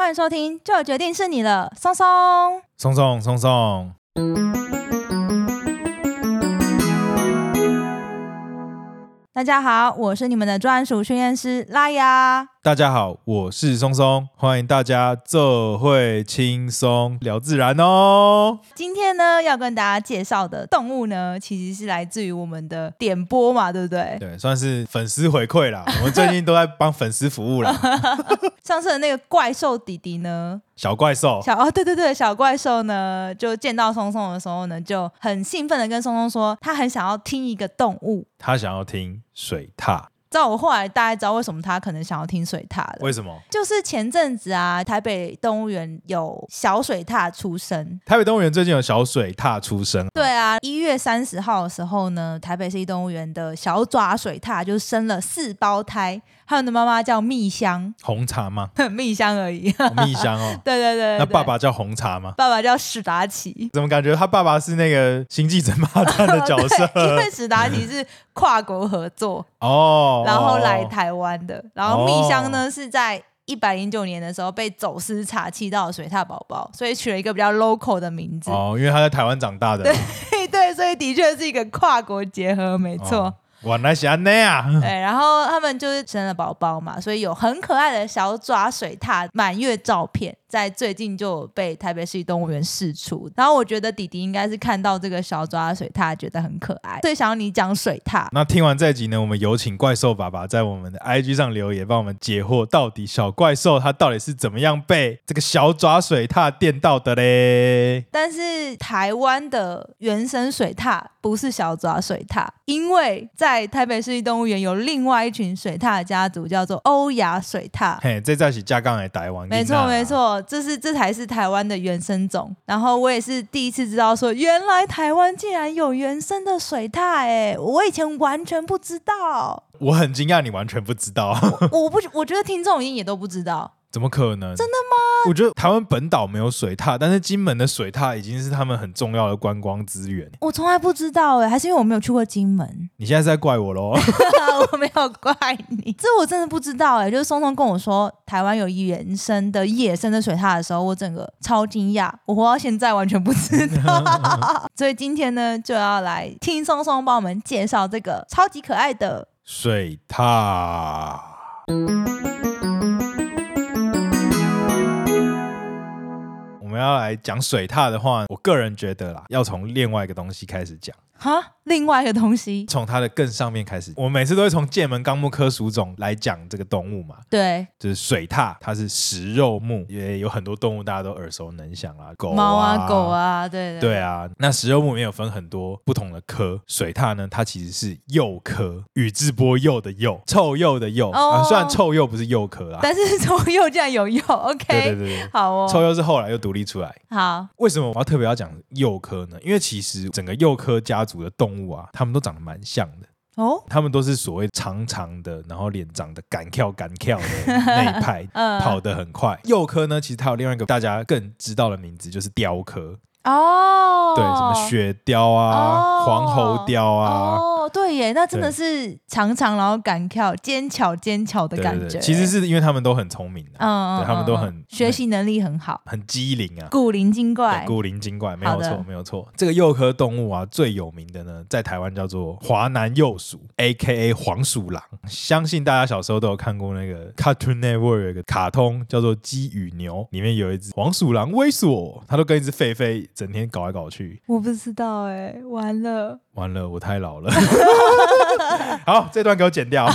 欢迎收听，就决定是你了，松松，松松松松。大家好，我是你们的专属训练师拉雅。大家好，我是松松，欢迎大家做会轻松聊自然哦。今天呢，要跟大家介绍的动物呢，其实是来自于我们的点播嘛，对不对？对，算是粉丝回馈啦。我们最近都在帮粉丝服务啦。上次的那个怪兽弟弟呢？小怪兽，小哦，对对对，小怪兽呢，就见到松松的时候呢，就很兴奋的跟松松说，他很想要听一个动物，他想要听水獭。知道我后来大概知道为什么他可能想要听水獭了。为什么？就是前阵子啊，台北动物园有小水獭出生。台北动物园最近有小水獭出生。对啊，一月三十号的时候呢，台北市立动物园的小爪水獭就生了四胞胎。他们的妈妈叫蜜香，红茶吗？蜜香而已。哦、蜜香哦。对对对，对。那爸爸叫红茶吗？爸爸叫史达奇。怎么感觉他爸爸是那个星际争霸战的角色？因为史达奇是跨国合作哦，然后来台湾的。然后蜜香呢是在一百零九年的时候被走私查缉到了水獭宝宝，所以取了一个比较 local 的名字。哦，因为他在台湾长大的。对 对，所以的确是一个跨国结合，没错。哦原来是那样。对，然后他们就是生了宝宝嘛，所以有很可爱的小爪水獭满月照片。在最近就被台北市立动物园释出，然后我觉得弟弟应该是看到这个小爪水獭，觉得很可爱，所以想要你讲水獭。那听完这集呢，我们有请怪兽爸爸在我们的 IG 上留言，帮我们解惑，到底小怪兽它到底是怎么样被这个小爪水獭电到的嘞？但是台湾的原生水獭不是小爪水獭，因为在台北市立动物园有另外一群水獭家族，叫做欧亚水獭。嘿，这在是加杠的台湾，没错没错。这是这才是台湾的原生种，然后我也是第一次知道说，原来台湾竟然有原生的水獭，哎，我以前完全不知道。我很惊讶，你完全不知道。我，我不，我觉得听众一定也都不知道。怎么可能？真的吗？我觉得台湾本岛没有水獭，但是金门的水獭已经是他们很重要的观光资源。我从来不知道哎，还是因为我没有去过金门？你现在是在怪我喽？我没有怪你，这我真的不知道哎。就是松松跟我说台湾有原生的野生的水獭的时候，我整个超惊讶。我活到现在完全不知道，所以今天呢就要来听松松帮我们介绍这个超级可爱的水獭。们要来讲水獭的话，我个人觉得啦，要从另外一个东西开始讲。哈，另外一个东西，从它的更上面开始。我每次都会从界门纲目科属种来讲这个动物嘛。对，就是水獭，它是食肉目，也有很多动物大家都耳熟能详啦，狗啊、猫啊、狗啊，对对，对啊。那食肉目里面有分很多不同的科，水獭呢，它其实是鼬科，宇智波鼬的鼬，臭鼬的鼬、哦、啊。虽然臭鼬不是鼬科啦，但是 臭鼬竟然有鼬，OK。对对对对，好哦。臭鼬是后来又独立出来。好，为什么我要特别要讲鼬科呢？因为其实整个鼬科家族的动物啊。他们都长得蛮像的哦，他们都是所谓长长的，然后脸长得敢跳敢跳的那一派，跑得很快。鼬科呢，其实它有另外一个大家更知道的名字，就是雕科。哦，对，什么雪貂啊、哦、黄喉貂啊，哦，对耶，那真的是长长然后敢跳、尖巧尖巧的感觉。其实是因为他们都很聪明啊，嗯，对，他们都很学习能力很好，很机灵啊，古灵精怪，古灵精怪，没有错，没有错。这个鼬科动物啊，最有名的呢，在台湾叫做华南鼬鼠，A.K.A. 黄鼠狼。相信大家小时候都有看过那个 Cartoon Network 有一个卡通叫做《鸡与牛》，里面有一只黄鼠狼猥琐，它都跟一只狒狒。整天搞来搞去，我不知道哎、欸，完了完了，我太老了。好，这段给我剪掉，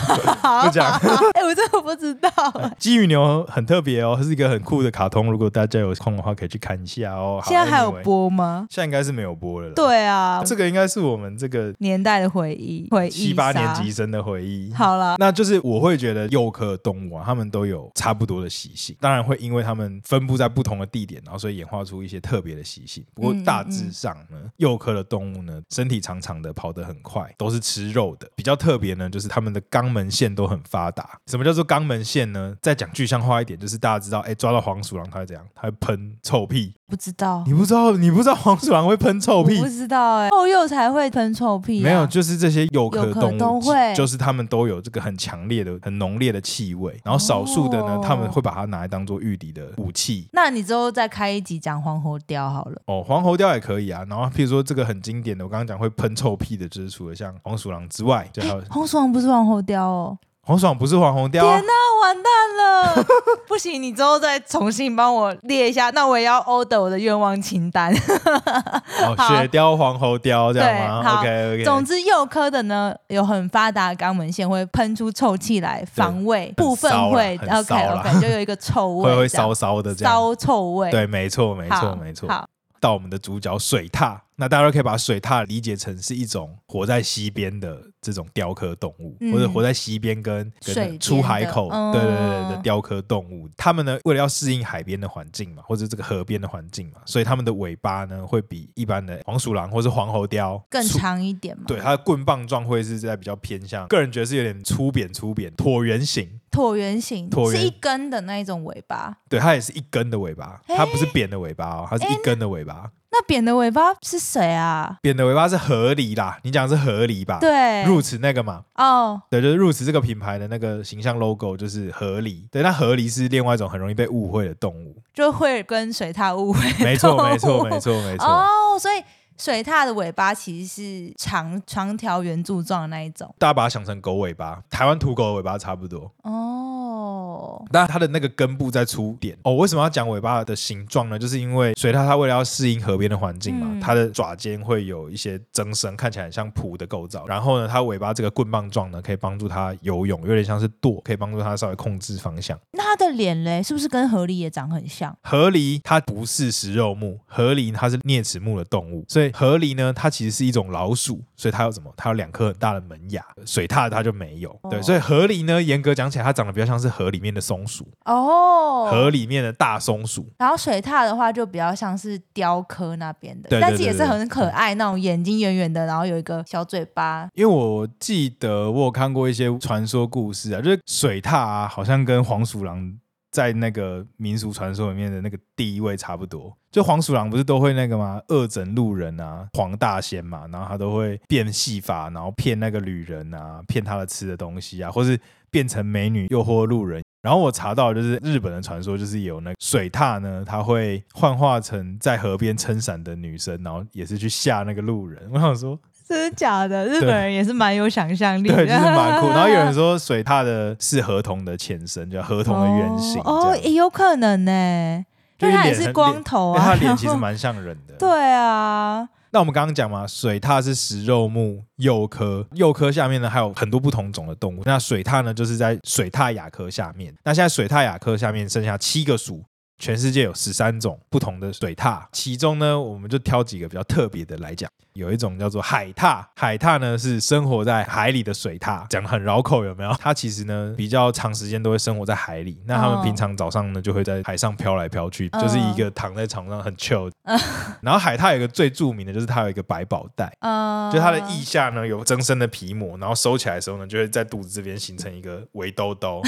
不讲。哎、欸，我真的不知道。鸡与牛很特别哦，它是一个很酷的卡通，如果大家有空的话，可以去看一下哦。现在还有播吗？现在应该是没有播了。对啊，这个应该是我们这个年代的回忆，回忆七八年级生的回忆。好了，那就是我会觉得幼科动物啊，它们都有差不多的习性，当然会因为它们分布在不同的地点，然后所以演化出一些特别的习性。不过大致上呢，幼科的动物呢，身体长长的，跑得很快，都是吃肉的。比较特别呢，就是他们的肛门腺都很发达。什么叫做肛门腺呢？再讲具象化一点，就是大家知道，哎，抓到黄鼠狼它会怎样？它会喷臭屁。不知道，你不知道，你不知道黄鼠狼会喷臭屁？不知道哎、欸，后幼才会喷臭屁、啊。没有，就是这些幼科动物就是他们都有这个很强烈的、很浓烈的气味。然后少数的呢，哦、他们会把它拿来当做御敌的武器。那你之后再开一集讲黄喉貂好了。哦，黄喉貂也可以啊。然后譬如说这个很经典的，我刚刚讲会喷臭屁的，就是除了像黄鼠狼之外，就还有黄鼠狼不是黄喉貂哦。黄爽不是黄喉貂、啊，天哪，完蛋了！不行，你之后再重新帮我列一下，那我也要 order 我的愿望清单。哦，雪貂、黄喉貂这样吗？OK OK。总之，幼科的呢有很发达的肛门腺，会喷出臭气来防卫，部分会 OK OK，就有一个臭味，会会骚骚的这样，骚臭味。对，没错没错没错。好。到我们的主角水獭，那大家都可以把水獭理解成是一种活在溪边的这种雕刻动物，嗯、或者活在溪边跟，跟出海口，对对对的雕刻动物。它们呢，为了要适应海边的环境嘛，或者这个河边的环境嘛，所以它们的尾巴呢会比一般的黄鼠狼或是黄喉貂更长一点嘛。对，它的棍棒状会是在比较偏向，个人觉得是有点粗扁粗扁，椭圆形。椭圆形，椭是一根的那一种尾巴。对，它也是一根的尾巴，它不是扁的尾巴哦，它是一根的尾巴。那扁的尾巴是谁啊？扁的尾巴是河狸啦，你讲的是河狸吧？对，Roots 那个嘛。哦，oh. 对，就是 Roots 这个品牌的那个形象 logo 就是河狸。对，那河狸是另外一种很容易被误会的动物，就会跟水獭误会。没错，没错，没错，没错。哦，oh, 所以。水獭的尾巴其实是长长条圆柱状的那一种，大家把它想成狗尾巴，台湾土狗的尾巴差不多哦。但它的那个根部在粗点哦。为什么要讲尾巴的形状呢？就是因为水獭它为了要适应河边的环境嘛，嗯、它的爪尖会有一些增生，看起来很像蹼的构造。然后呢，它尾巴这个棍棒状呢，可以帮助它游泳，有点像是舵，可以帮助它稍微控制方向。那它的脸嘞，是不是跟河狸也长很像？河狸它不是食肉目，河狸它是啮齿目的动物，所以。河狸呢，它其实是一种老鼠，所以它有什么？它有两颗很大的门牙。水獭它就没有。对，所以河狸呢，严格讲起来，它长得比较像是河里面的松鼠哦，河里面的大松鼠。然后水獭的话，就比较像是雕刻那边的，但是也是很可爱那种，眼睛圆圆的，然后有一个小嘴巴。因为我记得我有看过一些传说故事啊，就是水獭啊，好像跟黄鼠狼。在那个民俗传说里面的那个地位差不多，就黄鼠狼不是都会那个吗？恶整路人啊，黄大仙嘛，然后他都会变戏法，然后骗那个旅人啊，骗他的吃的东西啊，或是变成美女诱惑路人。然后我查到就是日本的传说，就是有那个水獭呢，他会幻化成在河边撑伞的女生，然后也是去吓那个路人。我想说。真的假的？日本人也是蛮有想象力的，对，就是蛮酷。然后有人说水獭的是河童的前身，叫河童的原型哦，也有可能呢。就他也是光头啊，他脸其实蛮像人的。对啊，那我们刚刚讲嘛，水獭是食肉目幼科，幼科下面呢还有很多不同种的动物。那水獭呢，就是在水獭亚科下面。那现在水獭亚科下面剩下七个属。全世界有十三种不同的水獭，其中呢，我们就挑几个比较特别的来讲。有一种叫做海獭，海獭呢是生活在海里的水獭，讲得很绕口，有没有？它其实呢比较长时间都会生活在海里。那它们平常早上呢就会在海上飘来飘去，就是一个躺在床上很 chill。然后海獭有一个最著名的就是它有一个百宝袋，就它的腋下呢有增生的皮膜，然后收起来的时候呢就会在肚子这边形成一个围兜兜。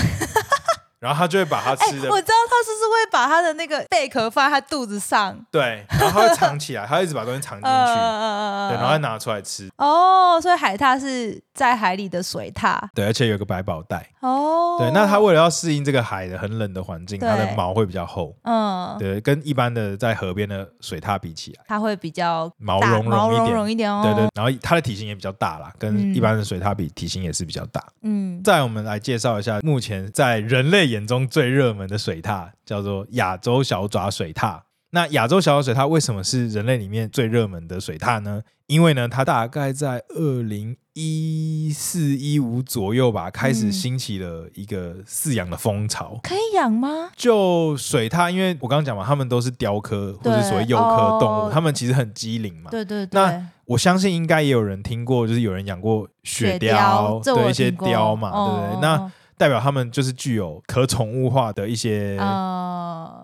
然后他就会把它吃的、欸，我知道他是不是会把他的那个贝壳放在他肚子上，对，然后他会藏起来，他一直把东西藏进去，呃、对，然后再拿出来吃。哦，所以海獭是在海里的水獭，对，而且有个百宝袋。哦，对，那它为了要适应这个海的很冷的环境，它的毛会比较厚，嗯，对，跟一般的在河边的水獭比起来，它会比较毛茸茸一点，毛茸茸一点哦，对对，然后它的体型也比较大啦，跟一般的水獭比，体型也是比较大。嗯，再我们来介绍一下目前在人类眼中最热门的水獭，叫做亚洲小爪水獭。那亚洲小小水獭为什么是人类里面最热门的水獭呢？因为呢，它大概在二零一四一五左右吧，开始兴起了一个饲养的风潮。可以养吗？就水獭，因为我刚刚讲嘛，它们都是雕科或者所谓幼科动物，它们其实很机灵嘛。对对对。那我相信应该也有人听过，就是有人养过雪貂的一些貂嘛，对不对？那代表他们就是具有可宠物化的一些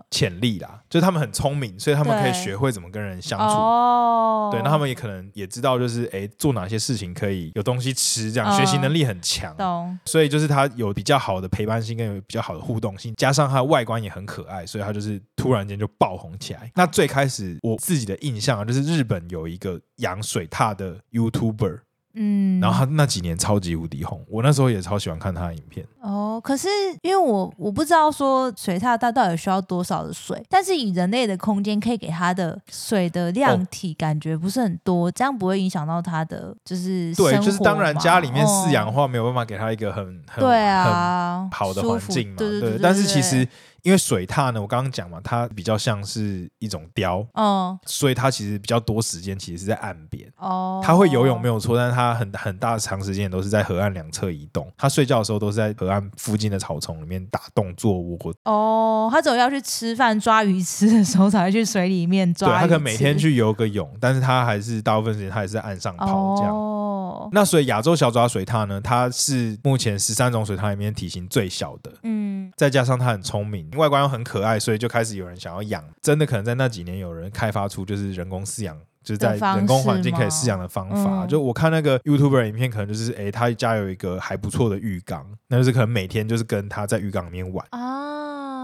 潜潜力啦，就是他们很聪明，所以他们可以学会怎么跟人相处。哦，对，那他们也可能也知道，就是哎，做哪些事情可以有东西吃，这样、嗯、学习能力很强。懂。所以就是他有比较好的陪伴性，跟有比较好的互动性，加上他的外观也很可爱，所以他就是突然间就爆红起来。那最开始我自己的印象啊，就是日本有一个养水獭的 YouTuber。嗯，然后他那几年超级无敌红，我那时候也超喜欢看他的影片。哦，可是因为我我不知道说水獭它到底需要多少的水，但是以人类的空间可以给它的水的量体感觉不是很多，哦、这样不会影响到它的就是对，就是当然家里面饲养的话没有办法给它一个很很对啊很好的环境嘛，对对对，对，对，对，但是其实。因为水獭呢，我刚刚讲嘛，它比较像是一种雕，哦，所以它其实比较多时间其实是在岸边，哦，它会游泳没有错，但是它很很大的长时间都是在河岸两侧移动，它睡觉的时候都是在河岸附近的草丛里面打洞做窝。哦，它只有要去吃饭抓鱼吃的时候才会去水里面抓。对，它可能每天去游个泳，但是它还是大部分时间它还是在岸上跑这样。哦，那所以亚洲小爪水獭呢，它是目前十三种水獭里面体型最小的，嗯，再加上它很聪明。外观又很可爱，所以就开始有人想要养。真的可能在那几年有人开发出就是人工饲养，就是在人工环境可以饲养的方法。就我看那个 YouTuber 影片，可能就是哎，他家有一个还不错的浴缸，那就是可能每天就是跟他在浴缸里面玩啊。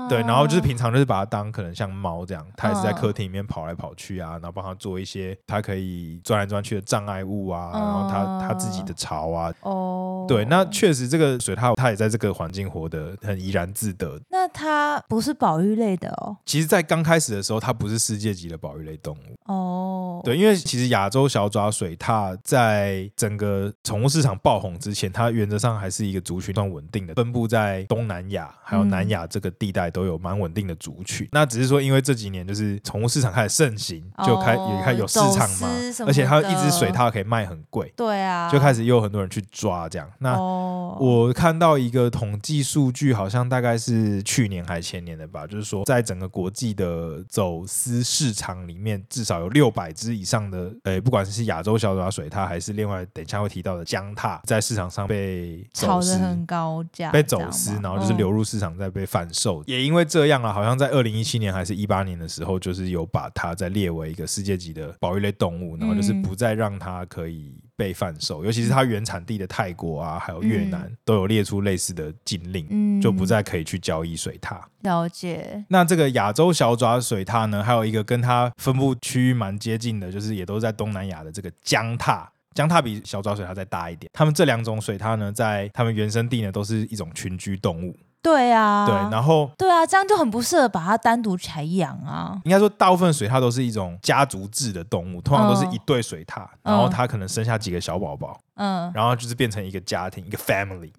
对，然后就是平常就是把它当可能像猫这样，它也是在客厅里面跑来跑去啊，然后帮它做一些它可以钻来钻去的障碍物啊，然后它它自己的巢啊。哦，对，那确实这个水獭它也在这个环境活得很怡然自得。那它不是保育类的哦？其实，在刚开始的时候，它不是世界级的保育类动物。哦，对，因为其实亚洲小爪水獭在整个宠物市场爆红之前，它原则上还是一个族群算稳定的，分布在东南亚还有南亚这个地带。都有蛮稳定的族群，那只是说因为这几年就是宠物市场开始盛行，就开也开始有市场嘛，而且它一只水獭可以卖很贵，对啊，就开始又有很多人去抓这样。那我看到一个统计数据，好像大概是去年还前年的吧，就是说在整个国际的走私市场里面，至少有六百只以上的，呃，不管是亚洲小爪水獭还是另外等一下会提到的江獭，在市场上被炒得很高价，被走私，然后就是流入市场再被贩售，也。因为这样啊，好像在二零一七年还是一八年的时候，就是有把它再列为一个世界级的保育类动物，然后就是不再让它可以被贩售，尤其是它原产地的泰国啊，还有越南都有列出类似的禁令，就不再可以去交易水獭。了解。那这个亚洲小爪水獭呢，还有一个跟它分布区域蛮接近的，就是也都在东南亚的这个江獭。江獭比小爪水獭再大一点。它们这两种水獭呢，在它们原生地呢，都是一种群居动物。对啊，对，然后对啊，这样就很不适合把它单独起来养啊。应该说，大部分水獭都是一种家族制的动物，通常都是一对水獭，嗯、然后它可能生下几个小宝宝。嗯，然后就是变成一个家庭，一个 family，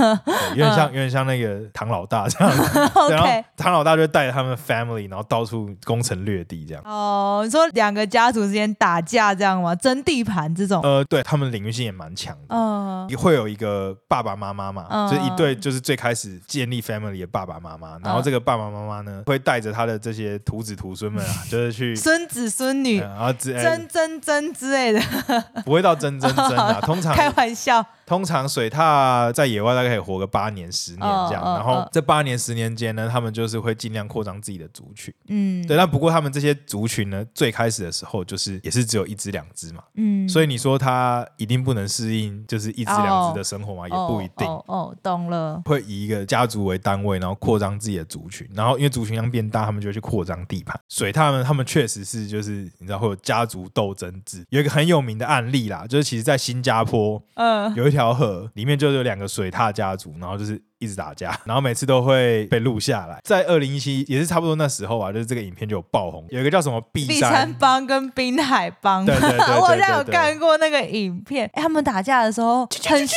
有点像，有点像那个唐老大这样 子。然后唐老大就带着他们 family，然后到处攻城略地这样。哦，你说两个家族之间打架这样吗？争地盘这种？呃，对，他们领域性也蛮强的。嗯，会有一个爸爸妈妈嘛，就是一对，就是最开始建立 family 的爸爸妈妈。然后这个爸爸妈妈呢，会带着他的这些徒子徒孙们啊，就是去孙子孙女，然后争争争之类的，不会到争争争啊。开玩笑。通常水獭在野外大概可以活个八年十年这样，然后这八年十年间呢，他们就是会尽量扩张自己的族群。嗯，对。那不过他们这些族群呢，最开始的时候就是也是只有一只两只嘛。嗯，所以你说它一定不能适应就是一只两只的生活吗？也不一定。哦，懂了。会以一个家族为单位，然后扩张自己的族群，然后因为族群量变大，他们就会去扩张地盘。水獭们他们确实是就是你知道会有家族斗争制，有一个很有名的案例啦，就是其实在新加坡，嗯，有一条河里面就有两个水獭家族，然后就是。一直打架，然后每次都会被录下来。在二零一七也是差不多那时候啊，就是这个影片就有爆红。有一个叫什么碧山，帮跟滨海帮，对对对，对，对，对，对，我好像有看过那个影片。哎、他们打架的时候很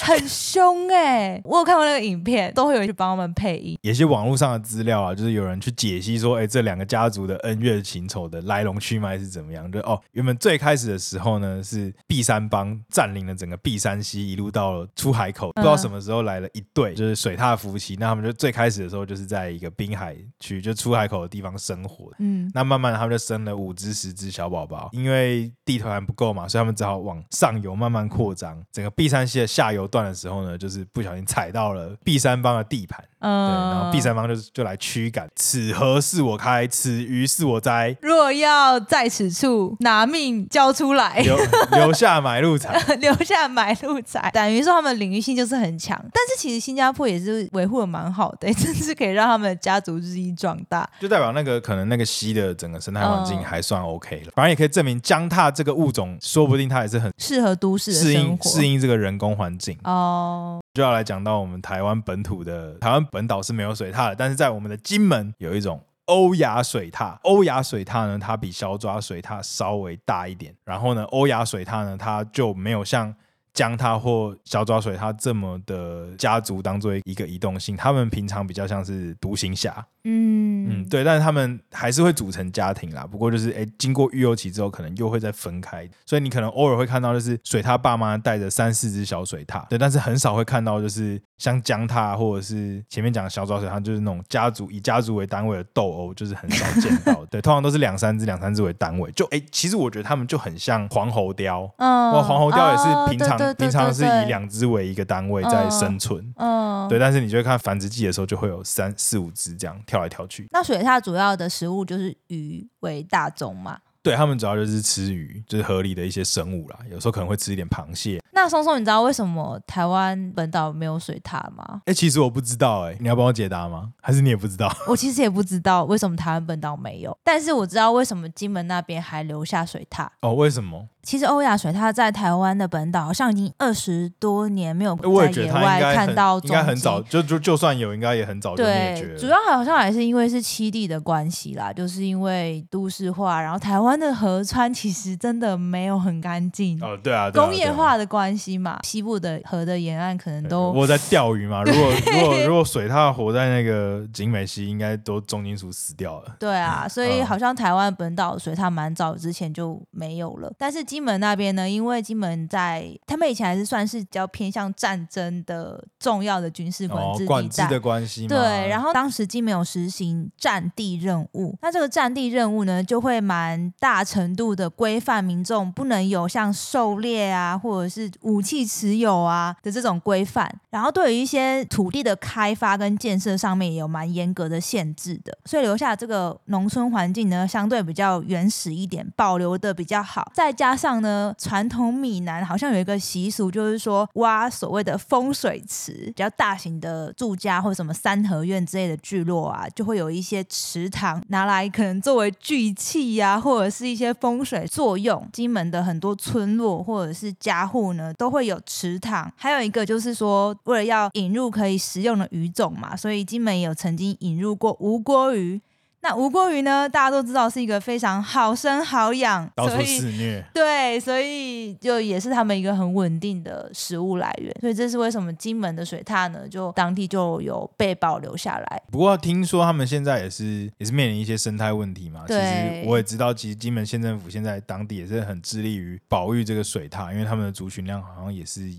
很凶哎、欸，我有看过那个影片，都会有人去帮他们配音。有些网络上的资料啊，就是有人去解析说，哎、欸，这两个家族的恩怨情仇的来龙去脉是怎么样？就哦，原本最开始的时候呢，是碧山帮占领了整个碧山溪，一路到了出海口，嗯、不知道什么时候来了一队，就是。就是水獭夫妻，那他们就最开始的时候就是在一个滨海区，就出海口的地方生活。嗯，那慢慢的他们就生了五只、十只小宝宝，因为地头还不够嘛，所以他们只好往上游慢慢扩张。整个碧山溪的下游段的时候呢，就是不小心踩到了碧山帮的地盘。嗯，对，然后碧山帮就就来驱赶，此河是我开，此鱼是我栽。若要在此处，拿命交出来，留 留下买路财，留下买路财。等于说他们领域性就是很强，但是其实新加坡也是维护的蛮好的，甚至可以让他们的家族日益壮大。就代表那个可能那个溪的整个生态环境还算 OK 了，嗯、反正也可以证明江獭这个物种，说不定它也是很适合都市的适应适应这个人工环境哦。就要来讲到我们台湾本土的台湾本岛是没有水獭的，但是在我们的金门有一种欧亚水獭。欧亚水獭呢，它比小爪水獭稍微大一点。然后呢，欧亚水獭呢，它就没有像江獭或小爪水獭这么的家族当做一个移动性，他们平常比较像是独行侠。嗯嗯，对，但是他们还是会组成家庭啦。不过就是，哎，经过育幼期之后，可能又会再分开。所以你可能偶尔会看到，就是水獭爸妈带着三四只小水獭，对，但是很少会看到，就是像江獭或者是前面讲的小爪水獭，就是那种家族以家族为单位的斗殴，就是很少见到。对，通常都是两三只、两三只为单位。就哎，其实我觉得他们就很像黄喉貂，嗯，哇，黄喉貂也是平常、哦、平常是以两只为一个单位在生存，嗯，嗯对。但是你就会看繁殖季的时候，就会有三四五只这样跳。跳来跳去，那水獭主要的食物就是鱼为大宗嘛？对，他们主要就是吃鱼，就是河里的一些生物啦，有时候可能会吃一点螃蟹。那松松，你知道为什么台湾本岛没有水獭吗？哎、欸，其实我不知道、欸，哎，你要帮我解答吗？还是你也不知道？我其实也不知道为什么台湾本岛没有，但是我知道为什么金门那边还留下水獭。哦，为什么？其实欧亚水它在台湾的本岛好像已经二十多年没有在野外看到，应该很早就就就算有，应该也很早就灭绝了。主要好像还是因为是七地的关系啦，就是因为都市化，然后台湾的河川其实真的没有很干净哦，对啊，工业化的关系嘛，西部的河的沿岸可能都我在钓鱼嘛，如果如果如果水獭活在那个景美溪，应该都重金属死掉了。对啊，所以好像台湾本岛水獭蛮早之前就没有了，但是金门那边呢？因为金门在他们以前还是算是比较偏向战争的重要的军事管制管制的关系。对，然后当时金门有实行战地任务，那这个战地任务呢，就会蛮大程度的规范民众不能有像狩猎啊，或者是武器持有啊的这种规范。然后对于一些土地的开发跟建设上面也有蛮严格的限制的，所以留下这个农村环境呢，相对比较原始一点，保留的比较好。再加上呢，传统闽南好像有一个习俗，就是说挖所谓的风水池，比较大型的住家或者什么三合院之类的聚落啊，就会有一些池塘拿来可能作为聚气呀，或者是一些风水作用。金门的很多村落或者是家户呢，都会有池塘。还有一个就是说，为了要引入可以食用的鱼种嘛，所以金门有曾经引入过吴锅鱼。那吴郭鱼呢？大家都知道是一个非常好生好养，到处肆虐。对，所以就也是他们一个很稳定的食物来源。所以这是为什么金门的水獭呢，就当地就有被保留下来。不过听说他们现在也是也是面临一些生态问题嘛。其实我也知道，其实金门县政府现在当地也是很致力于保育这个水獭，因为他们的族群量好像也是。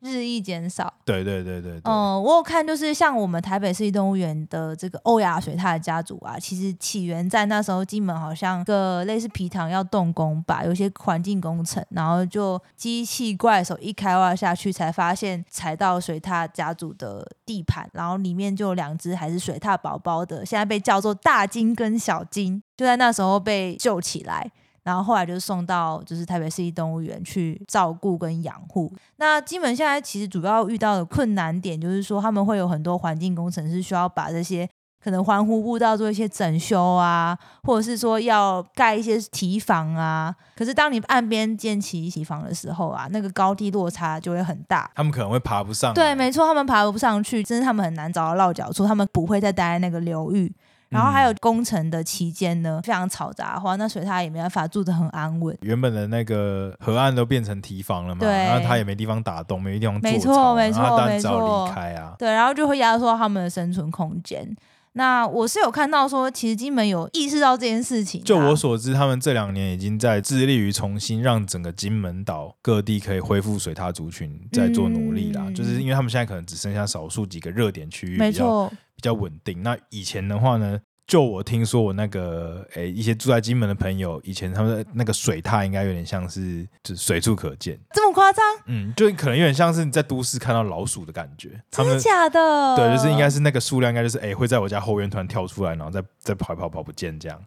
日益减少，对对对对，对，嗯，我有看，就是像我们台北市立动物园的这个欧亚水獭的家族啊，其实起源在那时候金门好像个类似皮塘要动工吧，有些环境工程，然后就机器怪手一开挖下去，才发现踩到水獭家族的地盘，然后里面就有两只还是水獭宝宝的，现在被叫做大金跟小金，就在那时候被救起来。然后后来就送到就是台北市立动物园去照顾跟养护。那金门现在其实主要遇到的困难点就是说，他们会有很多环境工程师需要把这些可能环湖步道做一些整修啊，或者是说要盖一些堤防啊。可是当你岸边建起堤防的时候啊，那个高低落差就会很大，他们可能会爬不上。对，没错，他们爬不上去，真是他们很难找到落脚处，他们不会再待在那个流域。然后还有工程的期间呢，非常嘈杂的话，那水獭也没办法住得很安稳。原本的那个河岸都变成堤防了嘛，对，然后它也没地方打洞，没地方做没错，没错，然后他只好离开啊。对，然后就会压缩他们的生存空间。那我是有看到说，其实金门有意识到这件事情。就我所知，他们这两年已经在致力于重新让整个金门岛各地可以恢复水獭族群，在做努力啦。嗯、就是因为他们现在可能只剩下少数几个热点区域比较比较稳定。那以前的话呢？就我听说，我那个诶、欸，一些住在金门的朋友，以前他们的那个水獭应该有点像是，就随处可见，这么夸张？嗯，就可能有点像是你在都市看到老鼠的感觉。真的假的？对，就是应该是那个数量，应该就是诶、欸，会在我家后院突然跳出来，然后再再跑一跑跑不见这样。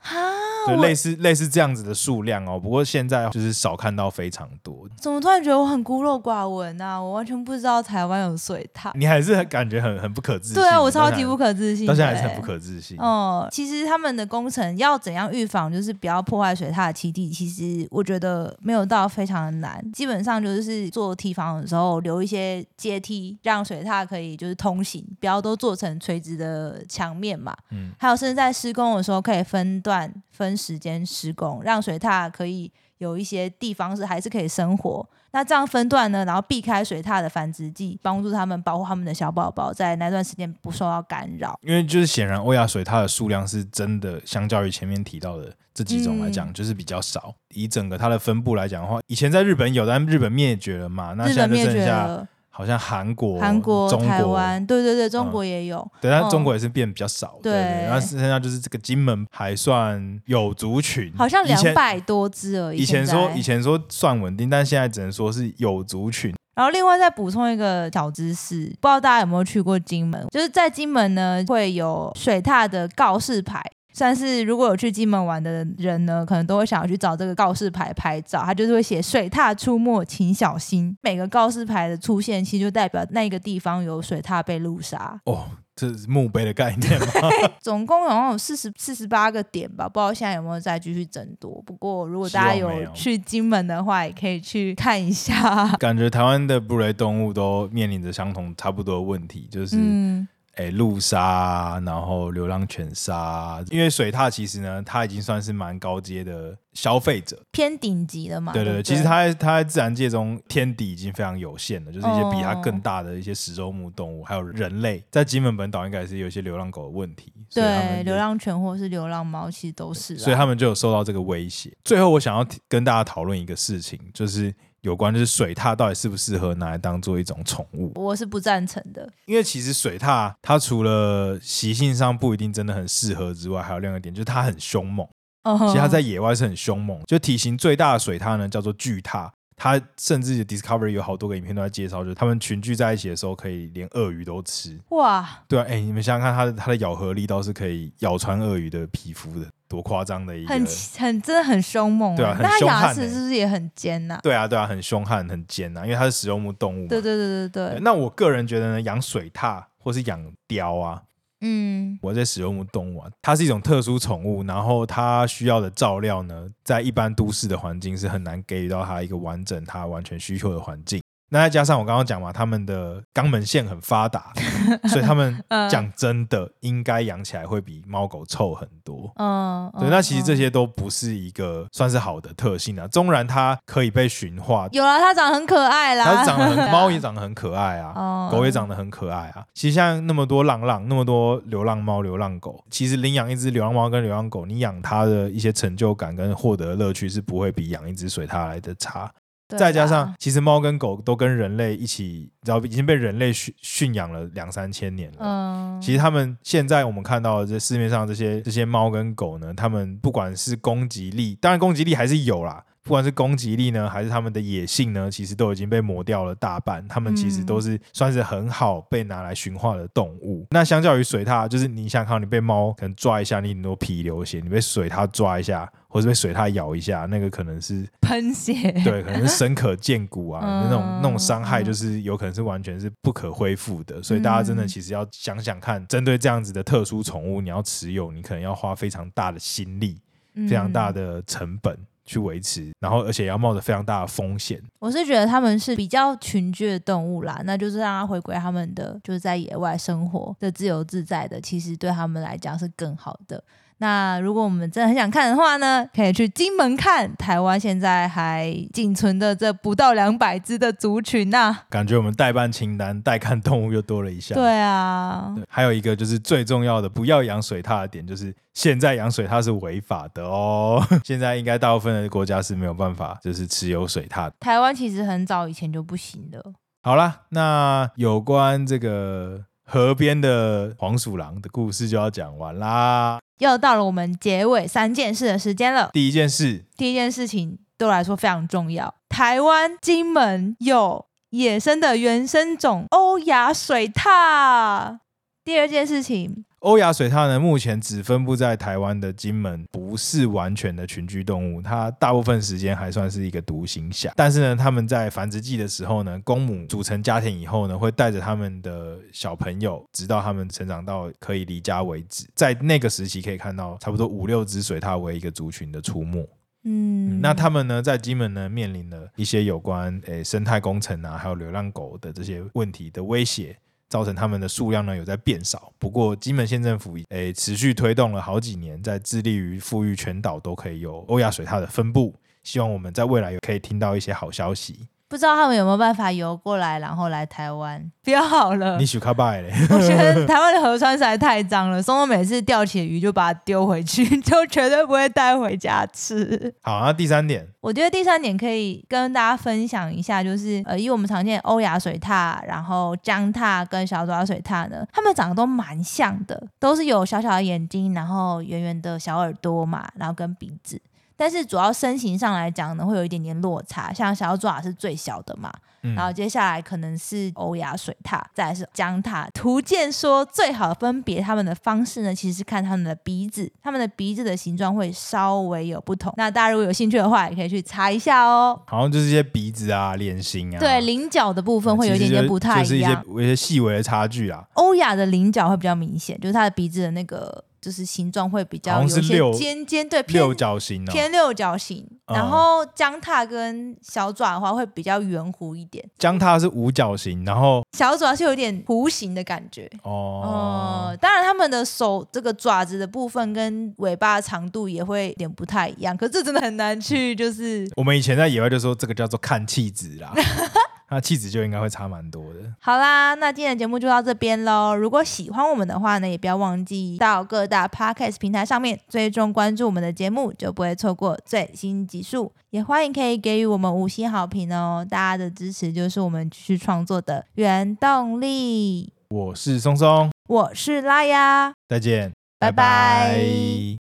对，类似类似这样子的数量哦，不过现在就是少看到非常多。怎么突然觉得我很孤陋寡闻啊？我完全不知道台湾有水獭。你还是很感觉很很不可置信。对啊，我超级不可置信。到现在还是很不可置信。哦、嗯，其实他们的工程要怎样预防，就是不要破坏水獭的栖地。其实我觉得没有到非常的难，基本上就是做堤防的时候留一些阶梯，让水獭可以就是通行，不要都做成垂直的墙面嘛。嗯。还有甚至在施工的时候可以分段。分时间施工，让水獭可以有一些地方是还是可以生活。那这样分段呢，然后避开水獭的繁殖季，帮助他们保护他们的小宝宝，在那段时间不受到干扰。因为就是显然欧亚水獭的数量是真的，相较于前面提到的这几种来讲，嗯、就是比较少。以整个它的分布来讲的话，以前在日本有，但日本灭绝了嘛，那现在就剩下。好像韩国、韩国、台湾，对对对，中国也有。嗯、对，但中国也是变比较少。对，对，对，然后剩下就是这个金门还算有族群，好像两百多只而已。以前说以前说算稳定，但现在只能说是有族群。然后另外再补充一个小知识，不知道大家有没有去过金门？就是在金门呢，会有水獭的告示牌。算是如果有去金门玩的人呢，可能都会想要去找这个告示牌拍照。它就是会写“水獭出没，请小心”。每个告示牌的出现，其实就代表那个地方有水獭被路杀。哦，这是墓碑的概念吗？总共好像有四十四十八个点吧，不知道现在有没有再继续增多。不过如果大家有去金门的话，也可以去看一下。感觉台湾的哺乳类动物都面临着相同差不多的问题，就是。嗯哎，路杀，然后流浪犬杀，因为水獭其实呢，它已经算是蛮高阶的消费者，偏顶级的嘛。对对对，对对，其实它在它在自然界中天敌已经非常有限了，就是一些比它更大的一些食肉目动物，哦、还有人类，在金门本岛应该也是有一些流浪狗的问题。对，流浪犬或是流浪猫，其实都是。所以他们就有受到这个威胁。最后，我想要跟大家讨论一个事情，就是。有关就是水獭到底适不适合拿来当做一种宠物？我是不赞成的，因为其实水獭它除了习性上不一定真的很适合之外，还有另一个点就是它很凶猛。Uh. 其实它在野外是很凶猛，就体型最大的水獭呢叫做巨獭，它甚至 Discovery 有好多个影片都在介绍，就是它们群聚在一起的时候可以连鳄鱼都吃。哇！对啊，哎、欸，你们想想看，它的它的咬合力倒是可以咬穿鳄鱼的皮肤的。多夸张的一个，很很真的很凶猛，对啊，那它牙齿是不是也很尖呐？对啊，对啊，很凶悍，很尖呐，因为它是食肉目动物嘛。对对对对对。那我个人觉得呢，养水獭或是养雕啊，嗯，我在食肉目动物啊，它是一种特殊宠物，然后它需要的照料呢，在一般都市的环境是很难给予到它一个完整、它完全需求的环境。那再加上我刚刚讲嘛，他们的肛门腺很发达，所以他们讲真的应该养起来会比猫狗臭很多。嗯，对，那其实这些都不是一个算是好的特性啊。纵然它可以被驯化，有啦，它长得很可爱啦，它长得很，猫也长得很可爱啊，狗也长得很可爱啊。其实像那么多浪浪，那么多流浪猫、流浪狗，其实领养一只流浪猫跟流浪狗，你养它的一些成就感跟获得乐趣是不会比养一只水獭来的差。再加上，其实猫跟狗都跟人类一起，然后已经被人类驯驯养了两三千年了。嗯，其实他们现在我们看到的这市面上这些这些猫跟狗呢，他们不管是攻击力，当然攻击力还是有啦。不管是攻击力呢，还是他们的野性呢，其实都已经被磨掉了大半。他们其实都是算是很好被拿来驯化的动物。嗯、那相较于水獭，就是你想看你被猫可能抓一下，你很多皮流血；你被水獭抓一下，或者被水獭咬一下，那个可能是 喷血，对，可能是深可见骨啊，嗯、那种那种伤害就是有可能是完全是不可恢复的。所以大家真的其实要想想看，针对这样子的特殊宠物，你要持有，你可能要花非常大的心力，非常大的成本。去维持，然后而且要冒着非常大的风险。我是觉得他们是比较群居的动物啦，那就是让它回归他们的就是在野外生活的自由自在的，其实对他们来讲是更好的。那如果我们真的很想看的话呢，可以去金门看台湾现在还仅存的这不到两百只的族群呐、啊。感觉我们待办清单待看动物又多了一项。对啊对，还有一个就是最重要的，不要养水獭的点，就是现在养水獭是违法的哦。现在应该大部分的国家是没有办法，就是持有水獭。台湾其实很早以前就不行的。好啦，那有关这个河边的黄鼠狼的故事就要讲完啦。又到了我们结尾三件事的时间了。第一件事，第一件事情对我来说非常重要。台湾金门有野生的原生种欧亚水獭。第二件事情。欧亚水獭呢，目前只分布在台湾的金门，不是完全的群居动物。它大部分时间还算是一个独行侠。但是呢，它们在繁殖季的时候呢，公母组成家庭以后呢，会带着他们的小朋友，直到他们成长到可以离家为止。在那个时期，可以看到差不多五六只水獭为一个族群的出没。嗯，那他们呢，在金门呢，面临了一些有关诶生态工程啊，还有流浪狗的这些问题的威胁。造成他们的数量呢有在变少，不过金门县政府诶、持续推动了好几年，在致力于富裕全岛都可以有欧亚水獭的分布，希望我们在未来也可以听到一些好消息。不知道他们有没有办法游过来，然后来台湾？不要好了，你许卡拜嘞！我觉得台湾的河川实在太脏了，松松每次钓起鱼就把它丢回去，就绝对不会带回家吃。好，那第三点，我觉得第三点可以跟大家分享一下，就是呃，以我们常见欧亚水獭，然后江獭跟小爪水獭呢，它们长得都蛮像的，都是有小小的眼睛，然后圆圆的小耳朵嘛，然后跟鼻子。但是主要身形上来讲呢，会有一点点落差。像小爪是最小的嘛，嗯、然后接下来可能是欧亚水獭，再来是江獭。图鉴说最好分别它们的方式呢，其实是看它们的鼻子，它们的鼻子的形状会稍微有不同。那大家如果有兴趣的话，也可以去查一下哦。好像就是一些鼻子啊、脸型啊，对，菱角的部分会有一点点不太一样，就是一些有一些细微的差距啊。欧亚的菱角会比较明显，就是它的鼻子的那个。就是形状会比较有些尖尖，对，偏六角形，偏六角形。然后姜獭跟小爪的话会比较圆弧一点。姜獭是五角形，然后小爪是有点弧形的感觉。哦，嗯，当然他们的手这个爪子的部分跟尾巴的长度也会有点不太一样。可是这真的很难去，就是我们以前在野外就说这个叫做看气质啦。那气质就应该会差蛮多的。好啦，那今天的节目就到这边喽。如果喜欢我们的话呢，也不要忘记到各大 podcast 平台上面追踪关注我们的节目，就不会错过最新集数。也欢迎可以给予我们五星好评哦，大家的支持就是我们继续创作的原动力。我是松松，我是拉呀，再见，拜拜。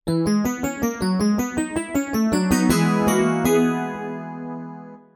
拜拜。